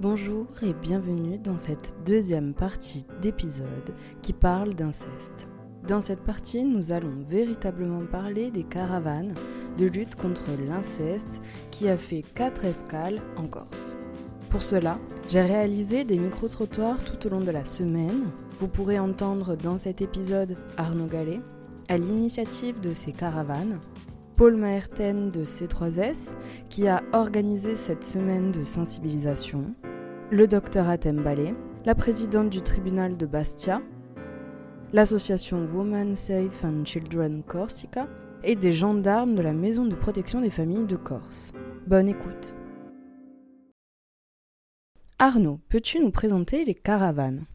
Bonjour et bienvenue dans cette deuxième partie d'épisode qui parle d'inceste. Dans cette partie, nous allons véritablement parler des caravanes de lutte contre l'inceste qui a fait 4 escales en Corse. Pour cela, j'ai réalisé des micro-trottoirs tout au long de la semaine. Vous pourrez entendre dans cet épisode Arnaud Gallet, à l'initiative de ces caravanes, Paul Maerten de C3S, qui a organisé cette semaine de sensibilisation, le docteur Atem Balé, la présidente du tribunal de Bastia, l'association Women Safe and Children Corsica et des gendarmes de la Maison de protection des familles de Corse. Bonne écoute. Arnaud, peux-tu nous présenter les caravanes?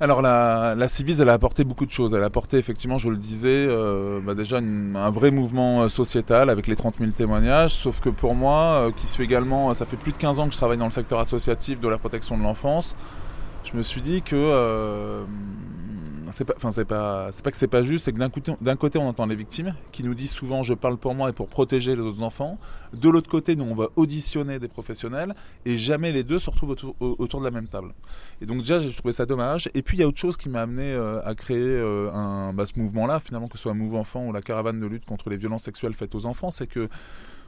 Alors la, la Civis, elle a apporté beaucoup de choses. Elle a apporté effectivement, je le disais, euh, bah déjà un vrai mouvement euh, sociétal avec les 30 000 témoignages. Sauf que pour moi, euh, qui suis également, ça fait plus de 15 ans que je travaille dans le secteur associatif de la protection de l'enfance, je me suis dit que c'est pas, c'est pas, c'est pas que c'est pas juste, c'est que d'un côté, d'un côté on entend les victimes qui nous disent souvent je parle pour moi et pour protéger les autres enfants. De l'autre côté, nous on va auditionner des professionnels et jamais les deux se retrouvent autour, de la même table. Et donc déjà j'ai trouvé ça dommage. Et puis il y a autre chose qui m'a amené euh, à créer euh, un, bah, ce mouvement-là, finalement que ce soit mouvement enfant ou la caravane de lutte contre les violences sexuelles faites aux enfants, c'est que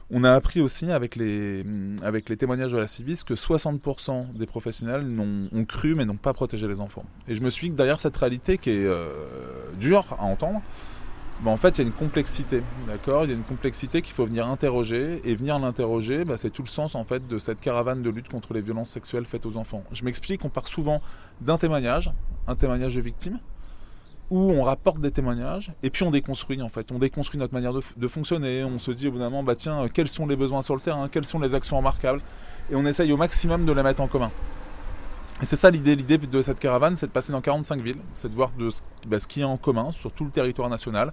on a appris aussi avec les, les témoignages de la Civis que 60% des professionnels ont, cru mais n'ont pas protégé les enfants. Et je me suis dit que derrière cette réalité qui est euh, dure à entendre, bah, en fait, il y a une complexité, Il y a une complexité qu'il faut venir interroger, et venir l'interroger, bah, c'est tout le sens en fait de cette caravane de lutte contre les violences sexuelles faites aux enfants. Je m'explique, on part souvent d'un témoignage, un témoignage de victime, où on rapporte des témoignages et puis on déconstruit en fait. On déconstruit notre manière de, fonctionner. On se dit au bout d'un moment, bah tiens, quels sont les besoins sur le terrain, quelles sont les actions remarquables? Et on essaye au maximum de les mettre en commun. Et c'est ça l'idée, l'idée de cette caravane, c'est de passer dans 45 villes, c'est de voir de, ce qu'il y a en commun sur tout le territoire national,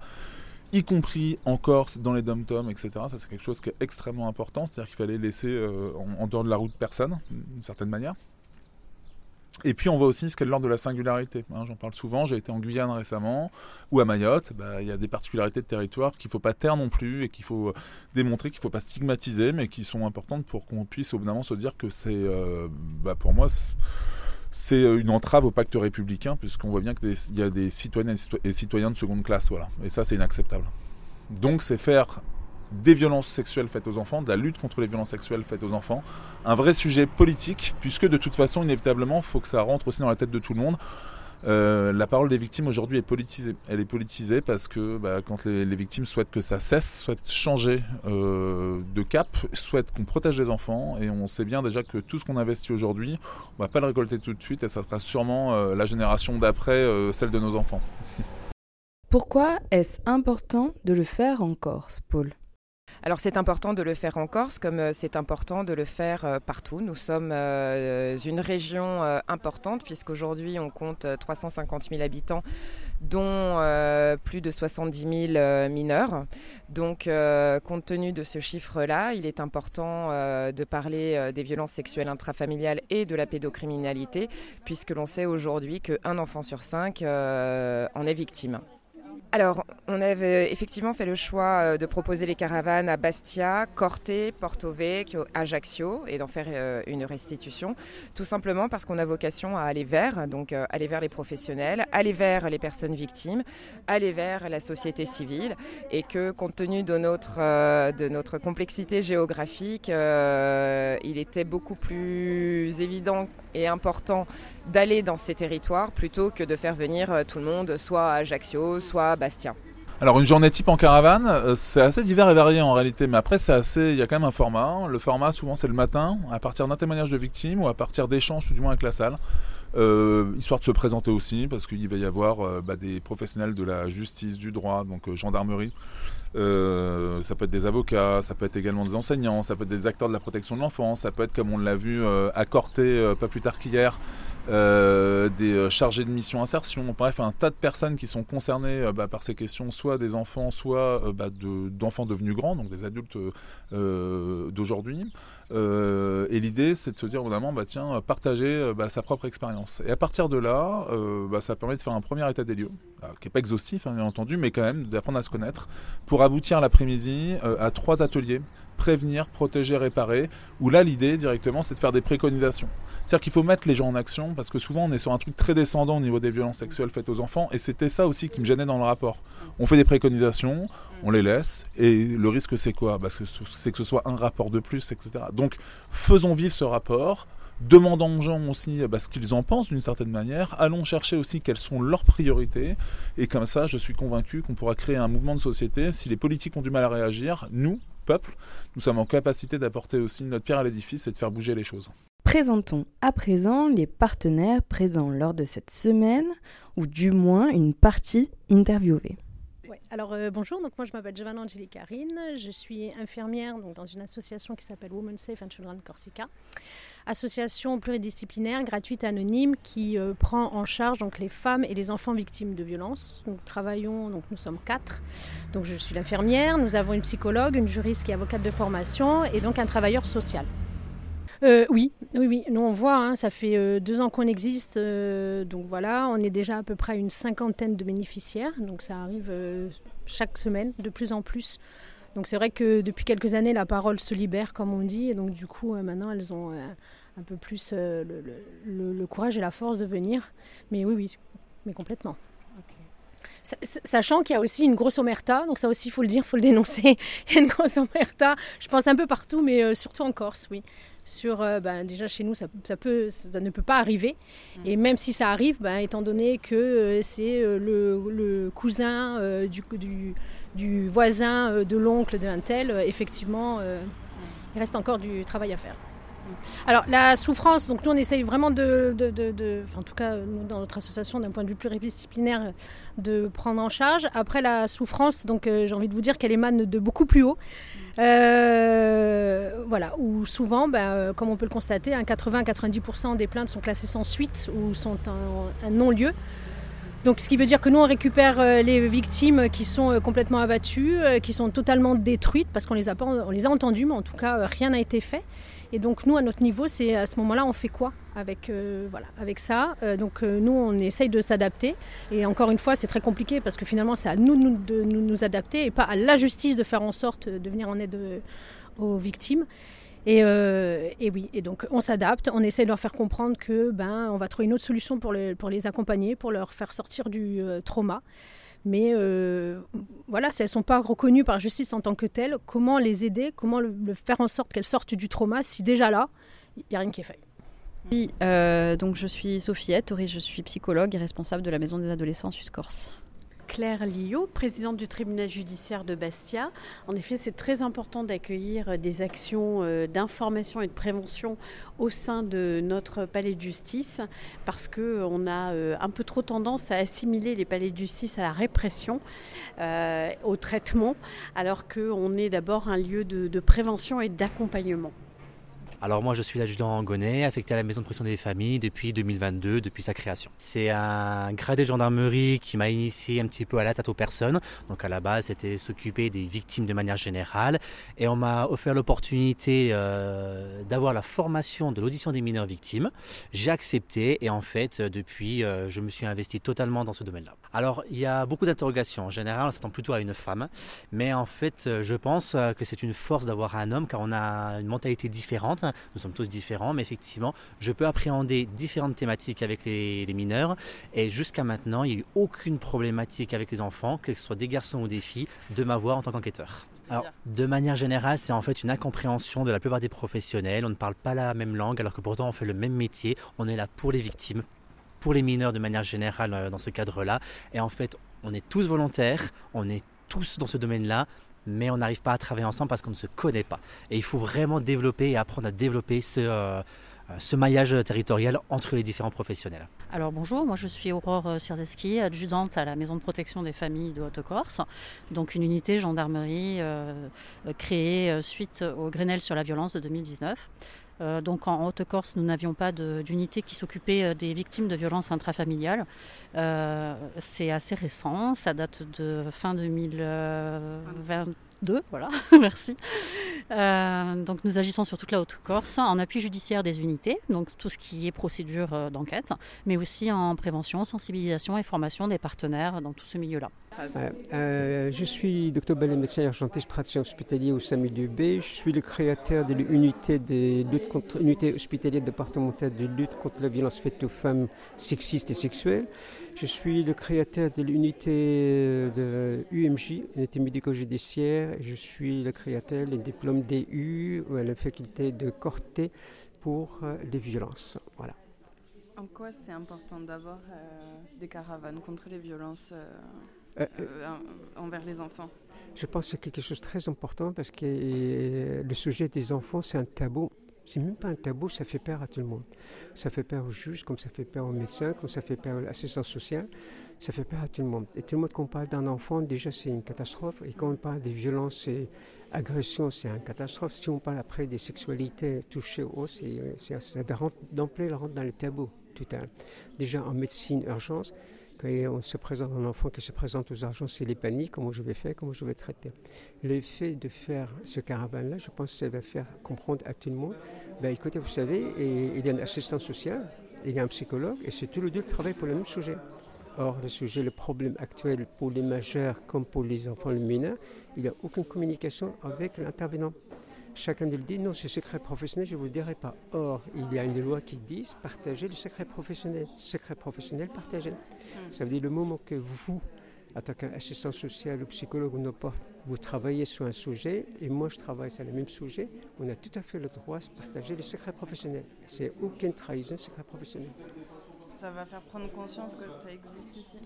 y compris en Corse, dans les dom-toms, etc. Ça c'est quelque chose qui est extrêmement important, c'est-à-dire qu'il fallait laisser euh, en, dehors de la route personne, d'une certaine manière. Et puis on voit aussi ce qu'est l'ordre de la singularité. Hein, j'en parle souvent, j'ai été en Guyane récemment, ou à Mayotte, bah, il y a des particularités de territoire qu'il ne faut pas taire non plus et qu'il faut démontrer qu'il ne faut pas stigmatiser, mais qui sont importantes pour qu'on puisse au bout moment se dire que c'est, euh, bah, pour moi, c'est une entrave au pacte républicain, puisqu'on voit bien qu'il y a des citoyennes et citoyens de seconde classe. Voilà. Et ça, c'est inacceptable. Donc c'est faire des violences sexuelles faites aux enfants, de la lutte contre les violences sexuelles faites aux enfants. Un vrai sujet politique, puisque de toute façon, inévitablement, il faut que ça rentre aussi dans la tête de tout le monde. Euh, la parole des victimes aujourd'hui est politisée. Elle est politisée parce que bah, quand les, victimes souhaitent que ça cesse, souhaitent changer euh, de cap, souhaitent qu'on protège les enfants, et on sait bien déjà que tout ce qu'on investit aujourd'hui, on va pas le récolter tout de suite, et ça sera sûrement euh, la génération d'après, celle de nos enfants. Pourquoi est-ce important de le faire en Corse, Paul alors c'est important de le faire en Corse comme euh, c'est important de le faire euh, partout. Nous sommes euh, une région importante puisqu'aujourd'hui on compte 350 000 habitants dont plus de 70 000 mineurs. Donc compte tenu de ce chiffre-là, il est important de parler des violences sexuelles intrafamiliales et de la pédocriminalité puisque l'on sait aujourd'hui qu'un enfant sur cinq en est victime. Alors, on avait effectivement fait le choix euh, de proposer les caravanes à Bastia, Corté, Porto Vecchio, Ajaccio et d'en faire euh, une restitution, tout simplement parce qu'on a vocation à aller vers, donc euh, aller vers les professionnels, aller vers les personnes victimes, aller vers la société civile. Et que compte tenu de notre, de notre complexité géographique, il était beaucoup plus évident et important d'aller dans ces territoires plutôt que de faire venir tout le monde soit à Ajaccio, soit à Alors une journée type en caravane, euh, c'est assez divers et varié en réalité, mais après c'est assez, il y a quand même un format. Le format souvent c'est le matin, à partir d'un témoignage de victime ou à partir d'échanges tout du moins avec la salle. Euh, histoire de se présenter aussi, parce qu'il va y avoir euh, bah, des professionnels de la justice, du droit, donc gendarmerie. ça peut être des avocats, ça peut être également des enseignants, ça peut être des acteurs de la protection de l'enfance, ça peut être comme on l'a vu à pas plus tard qu'hier, euh, des euh, chargés de mission insertion, bref, un tas de personnes qui sont concernées euh, bah, par ces questions, soit des enfants, soit bah, d'enfants devenus grands, donc des adultes d'aujourd'hui. et l'idée, c'est de se dire vraiment, bah, tiens, partager sa propre expérience. Et à partir de là, ça permet de faire un premier état des lieux, qui n'est pas exhaustif, hein, bien entendu, mais quand même d'apprendre à se connaître, pour aboutir l'après-midi à trois ateliers prévenir, protéger, réparer, où là l'idée directement c'est de faire des préconisations. C'est-à-dire qu'il faut mettre les gens en action parce que souvent on est sur un truc très descendant au niveau des violences sexuelles faites aux enfants et c'était ça aussi qui me gênait dans le rapport. On fait des préconisations, on les laisse et le risque c'est quoi? Bah, C'est que ce soit un rapport de plus, etc. Donc faisons vivre ce rapport, demandons aux gens aussi bah, ce qu'ils en pensent d'une certaine manière, allons chercher aussi quelles sont leurs priorités, et comme ça, je suis convaincu qu'on pourra créer un mouvement de société. Si les politiques ont du mal à réagir, nous, peuple, nous sommes en capacité d'apporter aussi notre pierre à l'édifice et de faire bouger les choses. Présentons à présent les partenaires présents lors de cette semaine, ou du moins une partie interviewée. Alors euh, bonjour, donc moi je m'appelle Giovanna Angélique Karine, je suis infirmière donc, dans une association qui s'appelle Women Safe and Children Corsica, association pluridisciplinaire gratuite anonyme qui euh, prend en charge donc les femmes et les enfants victimes de violences. Nous travaillons donc nous sommes quatre, donc je suis l'infirmière, nous avons une psychologue, une juriste qui est avocate de formation et donc un travailleur social. Euh, oui, oui, oui. Nous, on voit, hein, ça fait euh, deux ans qu'on existe. Donc voilà, on est déjà à peu près une cinquantaine de bénéficiaires. Donc ça arrive chaque semaine, de plus en plus. Donc c'est vrai que depuis quelques années, la parole se libère, comme on dit. Et donc du coup, maintenant, elles ont un peu plus le, courage et la force de venir. Mais oui, oui, mais complètement. Sachant qu'il y a aussi une grosse omerta, donc ça aussi il faut le dire, il faut le dénoncer. Il y a une grosse omerta, je pense un peu partout, mais surtout en Corse, oui sur euh, ben, déjà chez nous ça, peut ça ne peut pas arriver mm. et même si ça arrive ben, étant donné que euh, c'est euh, le, cousin du, du, voisin de l'oncle d'un tel effectivement il reste encore du travail à faire alors la souffrance, donc nous on essaye vraiment de, en tout cas nous dans notre association d'un point de vue pluridisciplinaire, de prendre en charge. Après la souffrance, donc j'ai envie de vous dire qu'elle émane de beaucoup plus haut. Euh, voilà, où souvent, euh, comme on peut le constater, 80-90% des plaintes sont classées sans suite ou sont un, non-lieu. Donc, ce qui veut dire que nous, on récupère euh, les victimes qui sont complètement abattues, qui sont totalement détruites parce qu'on les les a entendues, mais en tout cas, rien n'a été fait. Et donc nous, à notre niveau, c'est à ce moment-là, on fait quoi avec, euh, voilà, avec ça? Euh, Donc euh, nous, on essaye de s'adapter. Et encore une fois, c'est très compliqué parce que finalement, c'est à nous, de nous, adapter et pas à la justice de faire en sorte de venir en aide aux victimes. Et, oui, et donc on s'adapte, on essaie de leur faire comprendre que ben on va trouver une autre solution pour, pour les accompagner, pour leur faire sortir du trauma. Mais euh, voilà, si elles ne sont pas reconnues par la justice en tant que telles, comment les aider, comment le, faire en sorte qu'elles sortent du trauma si déjà là, il n'y a rien qui est fait? Oui, euh, donc je suis Sophiette, je suis psychologue et responsable de la Maison des adolescents Suisse-Corse. Claire Lillot, présidente du tribunal judiciaire de Bastia. En effet, c'est très important d'accueillir des actions euh, d'information et de prévention au sein de notre palais de justice parce qu'on a euh, un peu trop tendance à assimiler les palais de justice à la répression, euh, au traitement, alors qu'on est d'abord un lieu de prévention et d'accompagnement. Alors moi je suis l'adjudant Angonais, affecté à la maison de protection des familles depuis 2022, depuis sa création. C'est un gradé de gendarmerie qui m'a initié un petit peu à la tâte aux personnes. Donc à la base c'était s'occuper des victimes de manière générale et on m'a offert l'opportunité euh, d'avoir la formation de l'audition des mineurs victimes. J'ai accepté et en fait depuis euh, je me suis investi totalement dans ce domaine-là. Alors il y a beaucoup d'interrogations. En général on s'attend plutôt à une femme, mais en fait je pense que c'est une force d'avoir un homme car on a une mentalité différente nous sommes tous différents, mais effectivement, je peux appréhender différentes thématiques avec les, mineurs. Et jusqu'à maintenant, il n'y a eu aucune problématique avec les enfants, que ce soit des garçons ou des filles, de m'avoir en tant qu'enquêteur. Alors, de manière générale, c'est en fait une incompréhension de la plupart des professionnels. On ne parle pas la même langue, alors que pourtant on fait le même métier. On est là pour les victimes, pour les mineurs de manière générale euh, dans ce cadre-là. Et en fait, on est tous volontaires, on est tous dans ce domaine-là, mais on n'arrive pas à travailler ensemble parce qu'on ne se connaît pas. Et il faut vraiment développer et apprendre à développer ce, euh, ce maillage territorial entre les différents professionnels. Alors bonjour, moi je suis Aurore Sierzeski, adjudante à la Maison de protection des familles de Haute-Corse, donc une unité gendarmerie euh, créée euh, suite au Grenelle sur la violence de 2019. Euh, donc en Haute-Corse, nous n'avions pas d'unité qui s'occupait euh, des victimes de violences intrafamiliales. Euh, c'est assez récent, ça date de fin 2022, voilà, merci. Euh, donc nous agissons sur toute la Haute-Corse en appui judiciaire des unités, donc tout ce qui est procédure euh, d'enquête, mais aussi en prévention, sensibilisation et formation des partenaires dans tout ce milieu-là. Euh, je suis Dr Ballet, médecin urgentiste praticien hospitalier au SAMU 2B. Je suis le créateur de l'unité hospitalière départementale de lutte contre la violence faite aux femmes sexistes et sexuelles. Je suis le créateur de l'unité de UMJ, unité médico-judiciaire. Je suis le créateur des diplômes DU à la faculté de Corté pour euh, les violences. Voilà. En quoi c'est important d'avoir euh, des caravanes contre les violences euh, envers les enfants? Je pense que c'est quelque chose de très important parce que le sujet des enfants, c'est un tabou c'est même pas un tabou, ça fait peur à tout le monde. Ça fait peur aux juges, comme ça fait peur aux médecins, comme ça fait peur à l'assistance sociale. Ça fait peur à tout le monde. Et tout le monde, quand on parle d'un enfant, déjà c'est une catastrophe. Et quand on parle des violences et agressions, c'est une catastrophe. Si on parle après des sexualités touchées au haut, c'est, ça rentre dans le tabou. Tout Déjà en médecine, urgence, quand on se présente un enfant qui se présente aux urgences, c'est les paniques, comment je vais faire, comment je vais traiter. L'effet de faire ce caravane-là, je pense que ça va faire comprendre à tout le monde, ben, écoutez, vous savez, il y a un assistant social, il y a un psychologue, et c'est tous les deux qui travaillent pour le même sujet. Or, le sujet, le problème actuel pour les majeurs comme pour les enfants mineurs, il n'y a aucune communication avec l'intervenant. Chacun dit, non, c'est secret professionnel, je ne vous le dirai pas. Or, il y a une loi qui dit partager le secret professionnel. Secret professionnel, partagé. Hmm. Ça veut dire le moment que vous, en tant qu'assistant social ou psychologue ou n'importe, vous travaillez sur un sujet et moi je travaille sur le même sujet, on a tout à fait le droit de partager le secret professionnel. C'est aucune trahison secret professionnel. Ça va faire prendre conscience que ça existe ici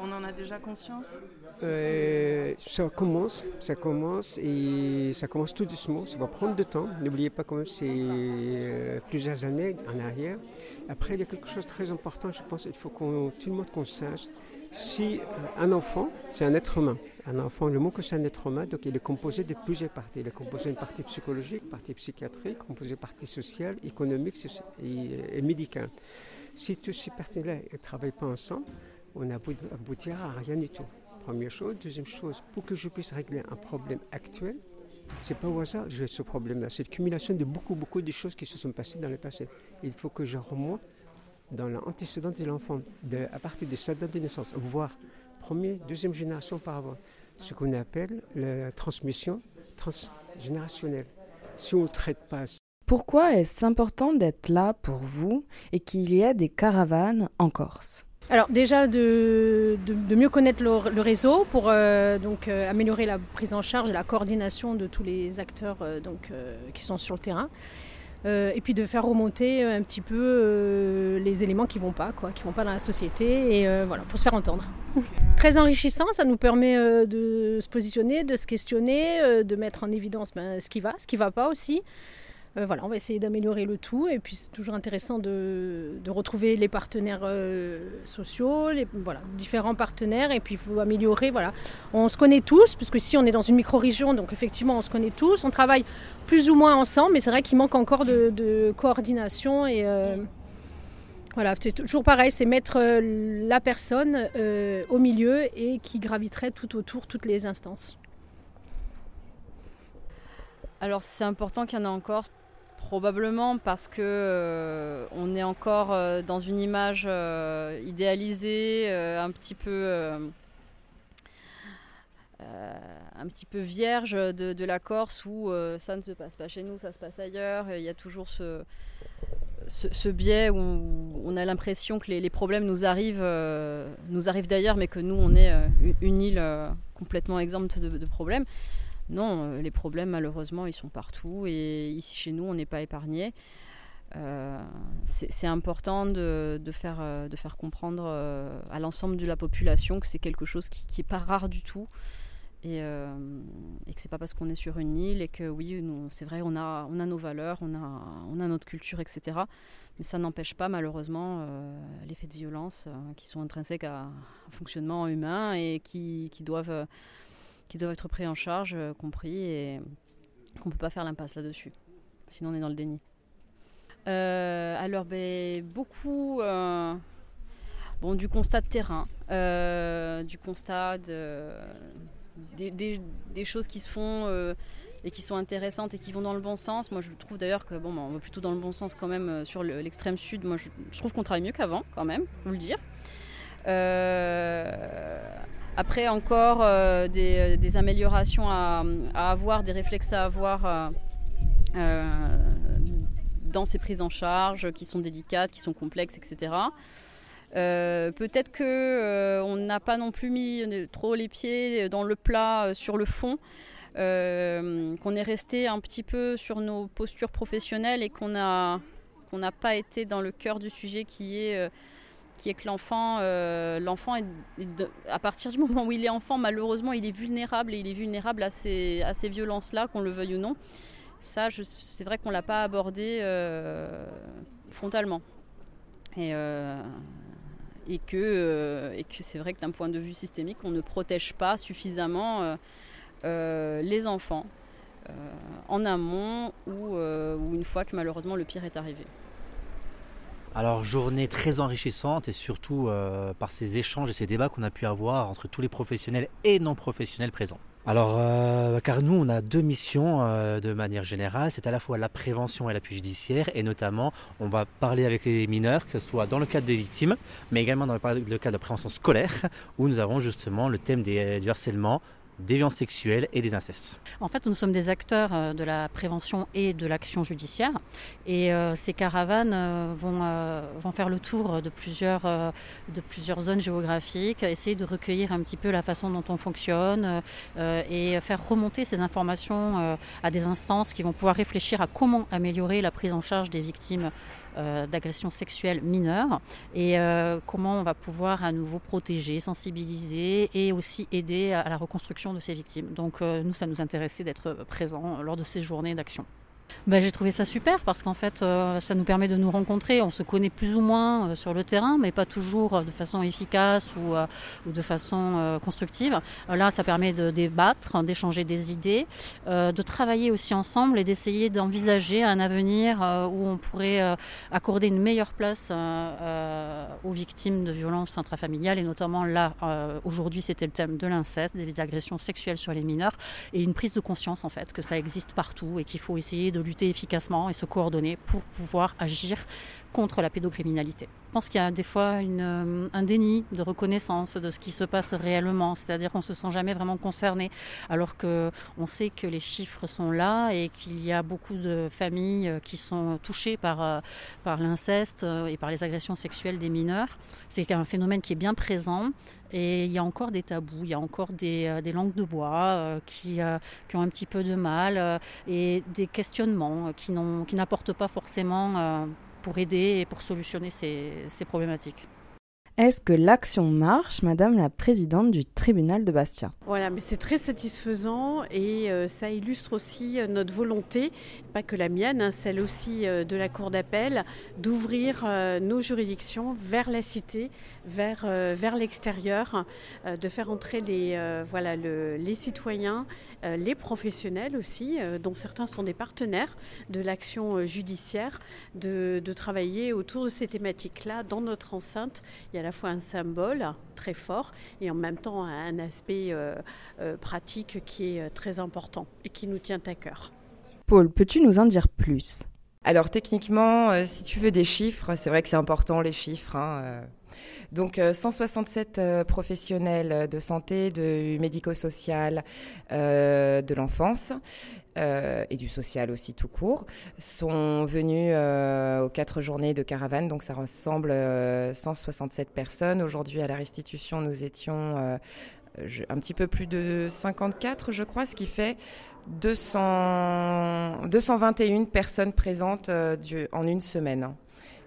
on en a déjà conscience euh, Ça commence, ça commence et ça commence tout doucement. Ça va prendre du temps. N'oubliez pas que c'est euh, plusieurs années en arrière. Après, il y a quelque chose de très important. Je pense qu'il faut que tout le monde qu'on sache. Si euh, un enfant, c'est un être humain, un enfant, le mot que c'est un être humain, donc il est composé de plusieurs parties. Il est composé d'une partie psychologique, partie psychiatrique, composé partie sociale, économique et médicale. Si tous ces parties-là ne travaillent pas ensemble, on n'aboutira à rien du tout. Première chose. Deuxième chose, pour que je puisse régler un problème actuel, c'est pas au hasard que j'ai ce problème-là. C'est l'accumulation de beaucoup, beaucoup de choses qui se sont passées dans le passé. Il faut que je remonte dans l'antécédent de l'enfant, à partir de sa date de naissance, voire première, deuxième génération auparavant. Ce qu'on appelle la transmission transgénérationnelle. Si on ne traite pas. Pourquoi est-ce important d'être là pour vous et qu'il y ait des caravanes en Corse? Alors déjà de, mieux connaître le, réseau pour euh, donc euh, améliorer la prise en charge et la coordination de tous les acteurs euh, donc, qui sont sur le terrain. et puis de faire remonter un petit peu les éléments qui vont pas, quoi, qui vont pas dans la société, et voilà, pour se faire entendre. Très enrichissant, ça nous permet de se positionner, de se questionner, de mettre en évidence ben, ce qui va, ce qui va pas aussi. Euh, voilà, on va essayer d'améliorer le tout. Et puis c'est toujours intéressant de, retrouver les partenaires euh, sociaux, les, voilà, différents partenaires. Et puis il faut améliorer. Voilà, on se connaît tous, puisque ici on est dans une micro-région, donc effectivement on se connaît tous. On travaille plus ou moins ensemble, mais c'est vrai qu'il manque encore de, coordination et euh, voilà, c'est toujours pareil, c'est mettre la personne au milieu et qui graviterait tout autour toutes les instances. Alors c'est important qu'il y en ait encore Probablement parce que euh, on est encore euh, dans une image euh, idéalisée, un petit peu un petit peu vierge de, la Corse où ça ne se passe pas chez nous, ça se passe ailleurs. Il y a toujours ce, biais où on, a l'impression que les, problèmes nous arrivent, nous arrivent d'ailleurs, mais que nous, on est une, île complètement exempte de problèmes. Non, euh, les problèmes, malheureusement, ils sont partout. Et ici, chez nous, on n'est pas épargné. Euh, c'est important de, faire, euh, de faire comprendre à l'ensemble de la population que c'est quelque chose qui n'est pas rare du tout. Et, et que c'est pas parce qu'on est sur une île et que oui, c'est vrai, on a, on a nos valeurs, on a, on a notre culture, etc. Mais ça n'empêche pas malheureusement les faits de violence qui sont intrinsèques à un fonctionnement humain et qui, qui doivent qui doivent être pris en charge, euh, compris, et qu'on ne peut pas faire l'impasse là-dessus. Sinon, on est dans le déni. Euh, alors, ben, beaucoup euh, bon, du constat de terrain, du constat de, des, choses qui se font et qui sont intéressantes et qui vont dans le bon sens. Moi, je trouve d'ailleurs que bon, bah, on va plutôt dans le bon sens quand même sur l'extrême sud. Moi, je, trouve qu'on travaille mieux qu'avant, quand même, faut le dire. Euh, après, encore euh, des, améliorations à, avoir, des réflexes à avoir dans ces prises en charge qui sont délicates, qui sont complexes, etc. Peut-être que on n'a pas non plus mis trop les pieds dans le plat sur le fond. Euh, qu'on est resté un petit peu sur nos postures professionnelles et qu'on n'a pas été dans le cœur du sujet qui est euh, qui est que l'enfant, euh, l'enfant à partir du moment où il est enfant, malheureusement, il est vulnérable et il est vulnérable à ces, à ces violences-là, qu'on le veuille ou non. Ça, c'est vrai qu'on l'a pas abordé frontalement. Et, et que, et que c'est vrai que d'un point de vue systémique, on ne protège pas suffisamment euh, les enfants euh, en amont euh, ou, une fois que malheureusement le pire est arrivé. Alors journée très enrichissante et surtout par ces échanges et ces débats qu'on a pu avoir entre tous les professionnels et non professionnels présents. Alors car nous on a deux missions de manière générale, c'est à la fois la prévention et l'appui judiciaire et notamment on va parler avec les mineurs, que ce soit dans le cadre des victimes, mais également dans le cadre de la prévention scolaire où nous avons justement le thème des, du harcèlement, des violences sexuelles et des incestes. En fait, nous sommes des acteurs euh, de la prévention et de l'action judiciaire. Et euh, ces caravanes euh, vont, vont faire le tour de plusieurs, de plusieurs zones géographiques, essayer de recueillir un petit peu la façon dont on fonctionne et faire remonter ces informations à des instances qui vont pouvoir réfléchir à comment améliorer la prise en charge des victimes d'agressions sexuelles mineures et euh, comment on va pouvoir à nouveau protéger, sensibiliser et aussi aider à la reconstruction de ces victimes. Donc euh, nous, ça nous intéressait d'être présents lors de ces journées d'action. Bah, j'ai trouvé ça super parce qu'en fait, euh, ça nous permet de nous rencontrer. On se connaît plus ou moins euh, sur le terrain, mais pas toujours euh, de façon efficace ou, de façon constructive. là, ça permet de débattre, d'échanger des idées, de travailler aussi ensemble et d'essayer d'envisager un avenir où on pourrait accorder une meilleure place aux victimes de violences intrafamiliales et notamment là, aujourd'hui, c'était le thème de l'inceste, des agressions sexuelles sur les mineurs et une prise de conscience en fait que ça existe partout et qu'il faut essayer de lutter efficacement et se coordonner pour pouvoir agir contre la pédocriminalité. Je pense qu'il y a des fois euh, un déni de reconnaissance de ce qui se passe réellement, c'est-à-dire qu'on ne se sent jamais vraiment concerné, alors qu'on sait que les chiffres sont là et qu'il y a beaucoup de familles euh, qui sont touchées par, euh, par l'inceste et par les agressions sexuelles des mineurs. C'est un phénomène qui est bien présent et il y a encore des tabous, il y a encore des, des langues de bois qui, qui, ont un petit peu de mal et des questionnements qui n'apportent pas forcément pour aider et pour solutionner ces problématiques. Est-ce que l'action marche, Madame la Présidente du tribunal de Bastia? Voilà, mais c'est très satisfaisant et euh, ça illustre aussi euh, notre volonté, pas que la mienne, hein, celle aussi euh, de la Cour d'appel, d'ouvrir nos juridictions vers la cité, vers, l'extérieur, de faire entrer les citoyens, les professionnels aussi, dont certains sont des partenaires de l'action judiciaire, de, travailler autour de ces thématiques-là dans notre enceinte. Il y a à la fois un symbole très fort et en même temps un aspect euh, euh, pratique qui est euh, très important et qui nous tient à cœur. Paul, peux-tu nous en dire plus? Alors techniquement, si tu veux des chiffres, c'est vrai que c'est important les chiffres. Hein, donc 167 professionnels de santé, de médico-social, de l'enfance euh, et du social aussi tout court, sont venus euh, aux quatre journées de caravane. Donc ça ressemble euh, 167 personnes. Aujourd'hui à la restitution, nous étions euh, un petit peu plus de 54, je crois, ce qui fait 200, 221 personnes présentes du, en une semaine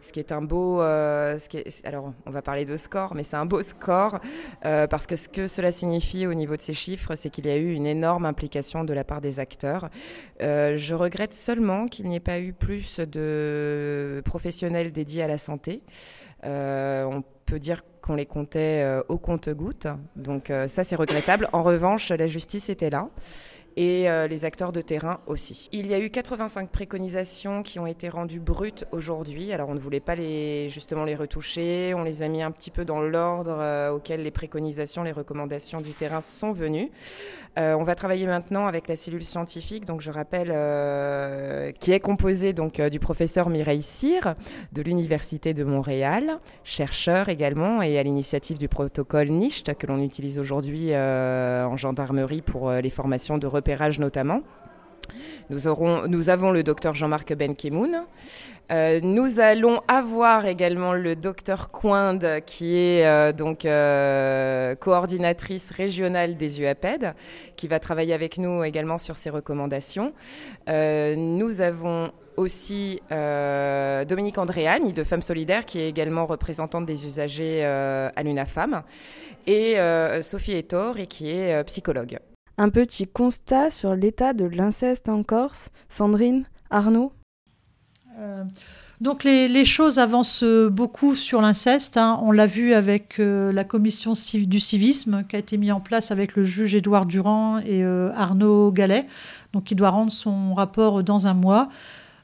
ce qui est un beau. Euh, alors, on va parler de score, mais c'est un beau score euh, parce que ce que cela signifie au niveau de ces chiffres, c'est qu'il y a eu une énorme implication de la part des acteurs. Euh, je regrette seulement qu'il n'y ait pas eu plus de professionnels dédiés à la santé. on peut dire qu'on les comptait au compte-gouttes, donc ça c'est regrettable. En revanche, la justice était là. Et euh, les acteurs de terrain aussi. Il y a eu 85 préconisations qui ont été rendues brutes aujourd'hui. Alors on ne voulait pas les, justement les retoucher, on les a mis un petit peu dans l'ordre euh, auquel les préconisations, les recommandations du terrain sont venues. Euh, on va travailler maintenant avec la cellule scientifique, donc je rappelle, qui est composée donc du professeur Mireille Cyr de l'Université de Montréal, chercheur également et à l'initiative du protocole NICHT que l'on utilise aujourd'hui en gendarmerie pour les formations de notamment. Nous, avons le docteur Jean-Marc Benkemoun. Euh, nous allons avoir également le docteur Coinde, qui est euh, donc euh, coordinatrice régionale des UAPED, qui va travailler avec nous également sur ces recommandations. nous avons aussi Dominique Andréani de Femmes Solidaires, qui est également représentante des usagers à l'UNAFAM, et Sophie Etor, et qui est psychologue un petit constat sur l'état de l'inceste en Corse. Sandrine, Arnaud euh, donc les, choses avancent beaucoup sur l'inceste. Hein. On l'a vu avec euh, la commission du civisme qui a été mise en place avec le juge Édouard Durand et euh, Arnaud Gallet, donc qui doit rendre son rapport dans un mois.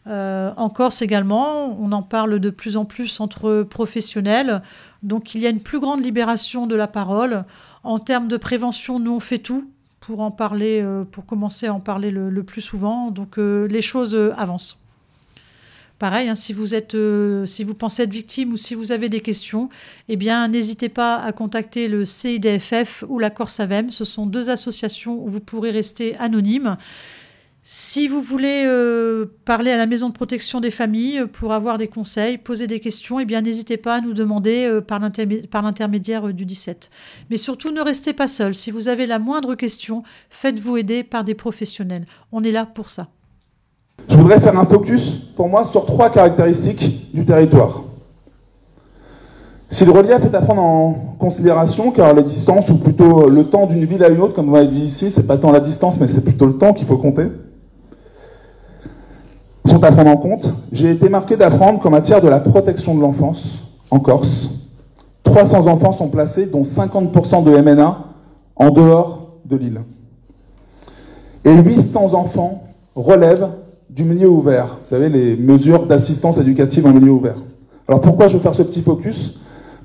en Corse également, on en parle de plus en plus entre professionnels. Donc il y a une plus grande libération de la parole. En termes de prévention, nous on fait tout pour en parler, euh, pour commencer à en parler le, plus souvent. Donc euh, les choses euh, avancent. Pareil, hein, si vous êtes, si vous pensez être victime ou si vous avez des questions, eh bien n'hésitez pas à contacter le CIDFF ou la Corsavem. Ce sont deux associations où vous pourrez rester anonyme. Si vous voulez euh, parler à la maison de protection des familles euh, pour avoir des conseils, poser des questions, eh bien n'hésitez pas à nous demander euh, par l'intermédiaire du 17. Mais surtout, ne restez pas seul. Si vous avez la moindre question, faites-vous aider par des professionnels. On est là pour ça. Je voudrais faire un focus pour moi sur trois caractéristiques du territoire. Si le relief est à prendre en considération, car les distances, ou plutôt le temps d'une ville à une autre, comme vous m'avez dit ici, c'est pas tant la distance, mais c'est plutôt le temps qu'il faut compter sont à prendre en compte. J'ai été marqué d'apprendre qu'en matière de la protection de l'enfance, en Corse, 300 enfants sont placés, dont 50% de MNA, en dehors de l'île. Et 800 enfants relèvent du milieu ouvert. Vous savez, les mesures d'assistance éducative en milieu ouvert. Alors pourquoi je veux faire ce petit focus?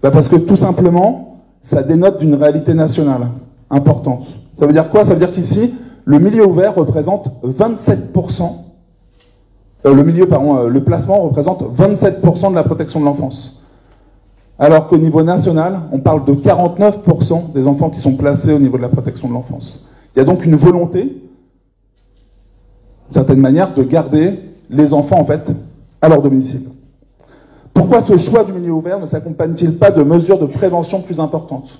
Bah Parce que tout simplement, ça dénote d'une réalité nationale importante. Ça veut dire quoi? Ça veut dire qu'ici, le milieu ouvert représente 27% euh, le milieu, pardon, euh, le placement représente 27% de la protection de l'enfance. Alors qu'au niveau national, on parle de 49% des enfants qui sont placés au niveau de la protection de l'enfance. Il y a donc une volonté, d'une certaine manière, de garder les enfants, en fait, à leur domicile. Pourquoi ce choix du milieu ouvert ne s'accompagne-t-il pas de mesures de prévention plus importantes?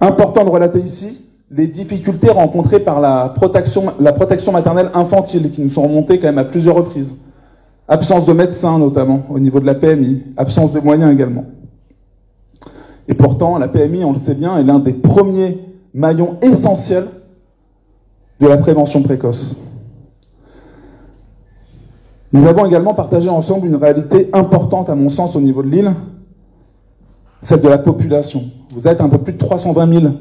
Important de relater ici les difficultés rencontrées par la protection, maternelle infantile, qui nous sont remontées quand même à plusieurs reprises. Absence de médecins notamment, au niveau de la PMI, absence de moyens également. Et pourtant, la PMI, on le sait bien, est l'un des premiers maillons essentiels de la prévention précoce. Nous avons également partagé ensemble une réalité importante, à mon sens, au niveau de l'île, celle de la population. Vous êtes un peu plus de 320 000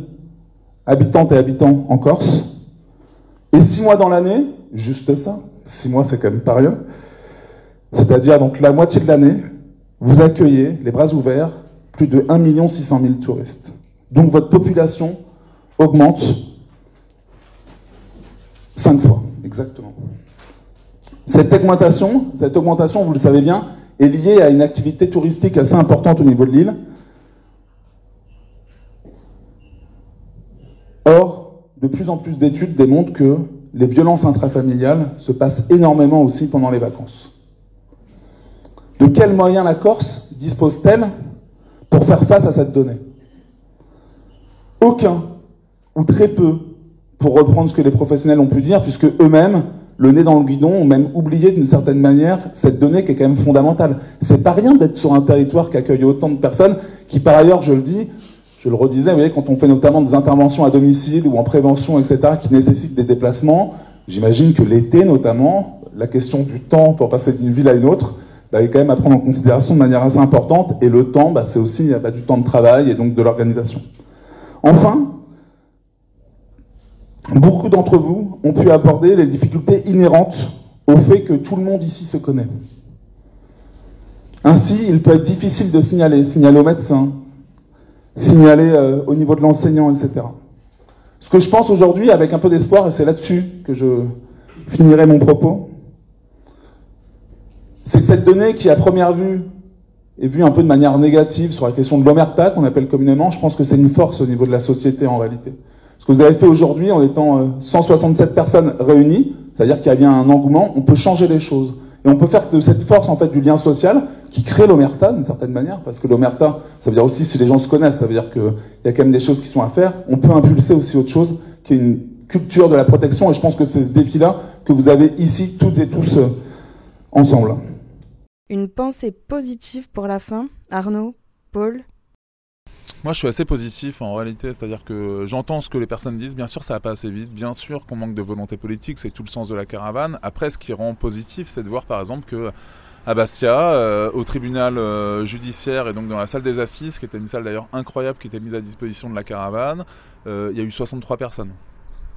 habitantes et habitants en Corse. Et six mois dans l'année, juste ça, six mois c'est quand même pas rien, c'est-à-dire donc la moitié de l'année, vous accueillez, les bras ouverts, plus de 1 600 000 touristes. Donc votre population augmente cinq fois, exactement. Cette augmentation, cette augmentation, vous le savez bien, est liée à une activité touristique assez importante au niveau de l'île, Or, de plus en plus d'études démontrent que les violences intrafamiliales se passent énormément aussi pendant les vacances. De quels moyens la Corse dispose-t-elle pour faire face à cette donnée? Aucun, ou très peu, pour reprendre ce que les professionnels ont pu dire, puisque eux-mêmes, le nez dans le guidon, ont même oublié d'une certaine manière cette donnée qui est quand même fondamentale. C'est pas rien d'être sur un territoire qui accueille autant de personnes, qui par ailleurs, je le dis, je le redisais, vous voyez, quand on fait notamment des interventions à domicile ou en prévention, etc., qui nécessitent des déplacements, j'imagine que l'été notamment, la question du temps pour passer d'une ville à une autre, bah, est quand même à prendre en considération de manière assez importante. Et le temps, bah, c'est aussi bah, du temps de travail et donc de l'organisation. Enfin, beaucoup d'entre vous ont pu aborder les difficultés inhérentes au fait que tout le monde ici se connaît. Ainsi, il peut être difficile de signaler, signaler au médecin, signaler euh, au niveau de l'enseignant, etc. Ce que je pense aujourd'hui, avec un peu d'espoir, et c'est là-dessus que je finirai mon propos, c'est que cette donnée qui, à première vue, est vue un peu de manière négative sur la question de l'omerta, qu'on appelle communément, je pense que c'est une force au niveau de la société en réalité. Ce que vous avez fait aujourd'hui en étant 167 euh, personnes réunies, c'est-à-dire qu'il y a bien un engouement, on peut changer les choses. Et on peut faire de cette force en fait du lien social qui crée l'omerta d'une certaine manière, parce que l'omerta, ça veut dire aussi si les gens se connaissent, ça veut dire qu'il y a quand même des choses qui sont à faire. On peut impulser aussi autre chose, qui est une culture de la protection, et je pense que c'est ce défi-là que vous avez ici toutes et tous euh, ensemble. Une pensée positive pour la fin, Arnaud, Paul moi, je suis assez positif en réalité, c'est-à-dire que j'entends ce que les personnes disent. Bien sûr, ça va pas assez vite. Bien sûr qu'on manque de volonté politique, c'est tout le sens de la caravane. Après, ce qui rend positif, c'est de voir par exemple que à Bastia, euh, au tribunal euh, judiciaire et donc dans la salle des assises, qui était une salle d'ailleurs incroyable, qui était mise à disposition de la caravane, euh, il y a eu 63 personnes.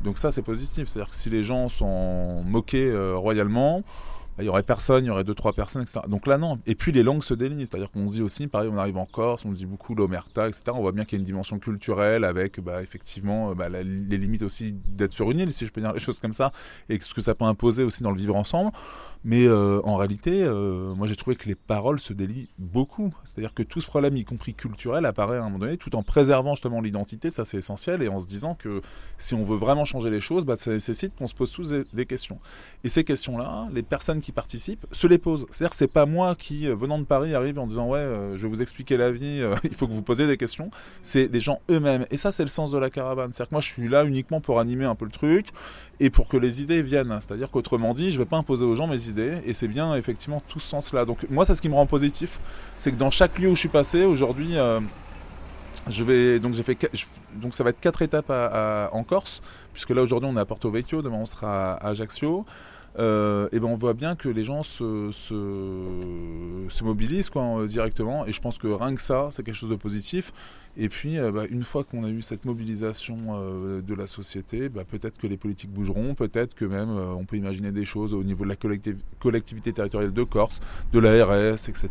Donc ça, c'est positif. C'est-à-dire que si les gens sont moqués royalement, il y aurait personne, il y aurait deux, trois personnes, etc. Donc là, non. Et puis les langues se délignent, c'est-à-dire qu'on se dit aussi, pareil, on arrive en Corse, on dit beaucoup l'omerta, etc. On voit bien qu'il y a une dimension culturelle avec, bah, effectivement, bah, les limites aussi d'être sur une île, si je peux dire les choses comme ça, et ce que ça peut imposer aussi dans le vivre ensemble. Mais euh, en réalité, euh, moi j'ai trouvé que les paroles se délient beaucoup. C'est-à-dire que tout ce problème, y compris culturel, apparaît à un moment donné, tout en préservant justement l'identité, ça c'est essentiel, et en se disant que si on veut vraiment changer les choses, bah, ça nécessite qu'on se pose tous des questions. Et ces questions-là, les personnes qui participent se les posent. C'est-à-dire que c'est pas moi qui, euh, venant de Paris, arrive en disant ouais, je vais vous expliquer la vie, il faut que vous posiez des questions. C'est les gens eux-mêmes. Et ça, c'est le sens de la caravane. C'est-à-dire que moi, je suis là uniquement pour animer un peu le truc et pour que les idées viennent. C'est-à-dire qu'autrement dit, je vais pas imposer aux gens mes idées et c'est bien effectivement tout ce sens-là. Donc moi, c'est ce qui me rend positif, c'est que dans chaque lieu où je suis passé aujourd'hui, euh, je vais donc j'ai fait donc ça va être quatre étapes en Corse, puisque là aujourd'hui on est à Porto Vecchio, demain on sera à Ajaccio. Euh, et ben on voit bien que les gens se, se, mobilisent quoi, directement. Et je pense que rien que ça, c'est quelque chose de positif. Et puis, euh, bah, une fois qu'on a eu cette mobilisation euh, de la société, bah, peut-être que les politiques bougeront, peut-être que même on peut imaginer des choses au niveau de la collectivité territoriale de Corse, de l'ARS, etc.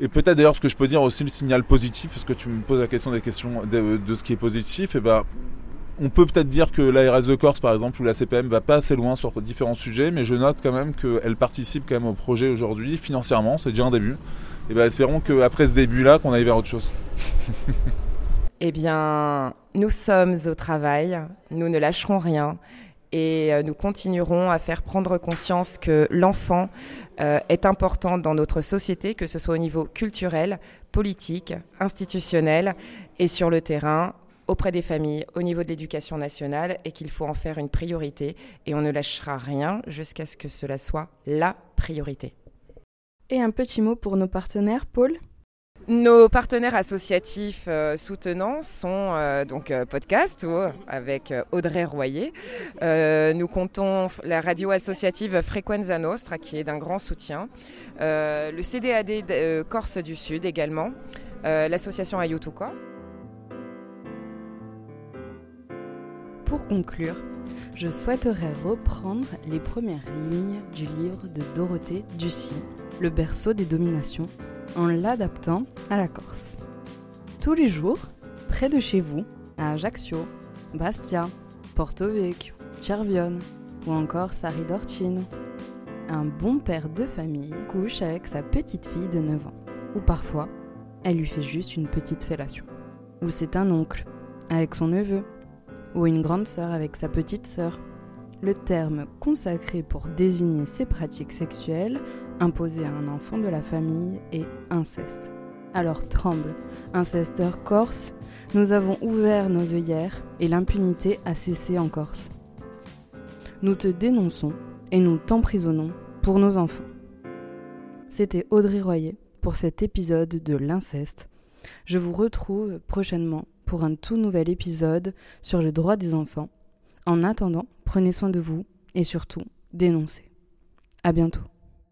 Et peut-être d'ailleurs ce que je peux dire aussi le signal positif, parce que tu me poses la question des questions de, ce qui est positif, et ben on peut peut-être dire que l'ARS de Corse, par exemple, ou la CPM va pas assez loin sur différents sujets, mais je note quand même qu'elle participe quand même au projet aujourd'hui, financièrement, c'est déjà un début. Et bien espérons qu'après ce début-là, qu'on aille vers autre chose. eh bien, nous sommes au travail, nous ne lâcherons rien et euh, nous continuerons à faire prendre conscience que l'enfant euh, est important dans notre société, que ce soit au niveau culturel, politique, institutionnel et sur le terrain auprès des familles, au niveau de l'éducation nationale, et qu'il faut en faire une priorité. Et on ne lâchera rien jusqu'à ce que cela soit la priorité. Et un petit mot pour nos partenaires, Paul? Nos partenaires associatifs euh, soutenants sont euh, donc euh, Podcast avec Audrey Royer. nous comptons la radio associative Frequenza Nostra qui est d'un grand soutien. le CDAD Corse du Sud également. L'association Ayutuko. Pour conclure, je souhaiterais reprendre les premières lignes du livre de Dorothée Ducy, Le berceau des dominations, en l'adaptant à la Corse. Tous les jours, près de chez vous, à Ajaccio, Bastia, Porto Vecchio, Cervione ou encore Sari d'Orcino, un bon père de famille couche avec sa petite fille de 9 ans. Ou parfois, elle lui fait juste une petite fellation. Ou c'est un oncle, avec son neveu, ou une grande sœur avec sa petite sœur. Le terme consacré pour désigner ces pratiques sexuelles imposées à un enfant de la famille est inceste. Alors tremble, incesteur corse, nous avons ouvert nos œillères et l'impunité a cessé en Corse. Nous te dénonçons et nous t'emprisonnons pour nos enfants. C'était Audrey Royer pour cet épisode de l'inceste. Je vous retrouve prochainement pour un tout nouvel épisode sur le droit des enfants. En attendant, prenez soin de vous et surtout, dénoncez. À bientôt.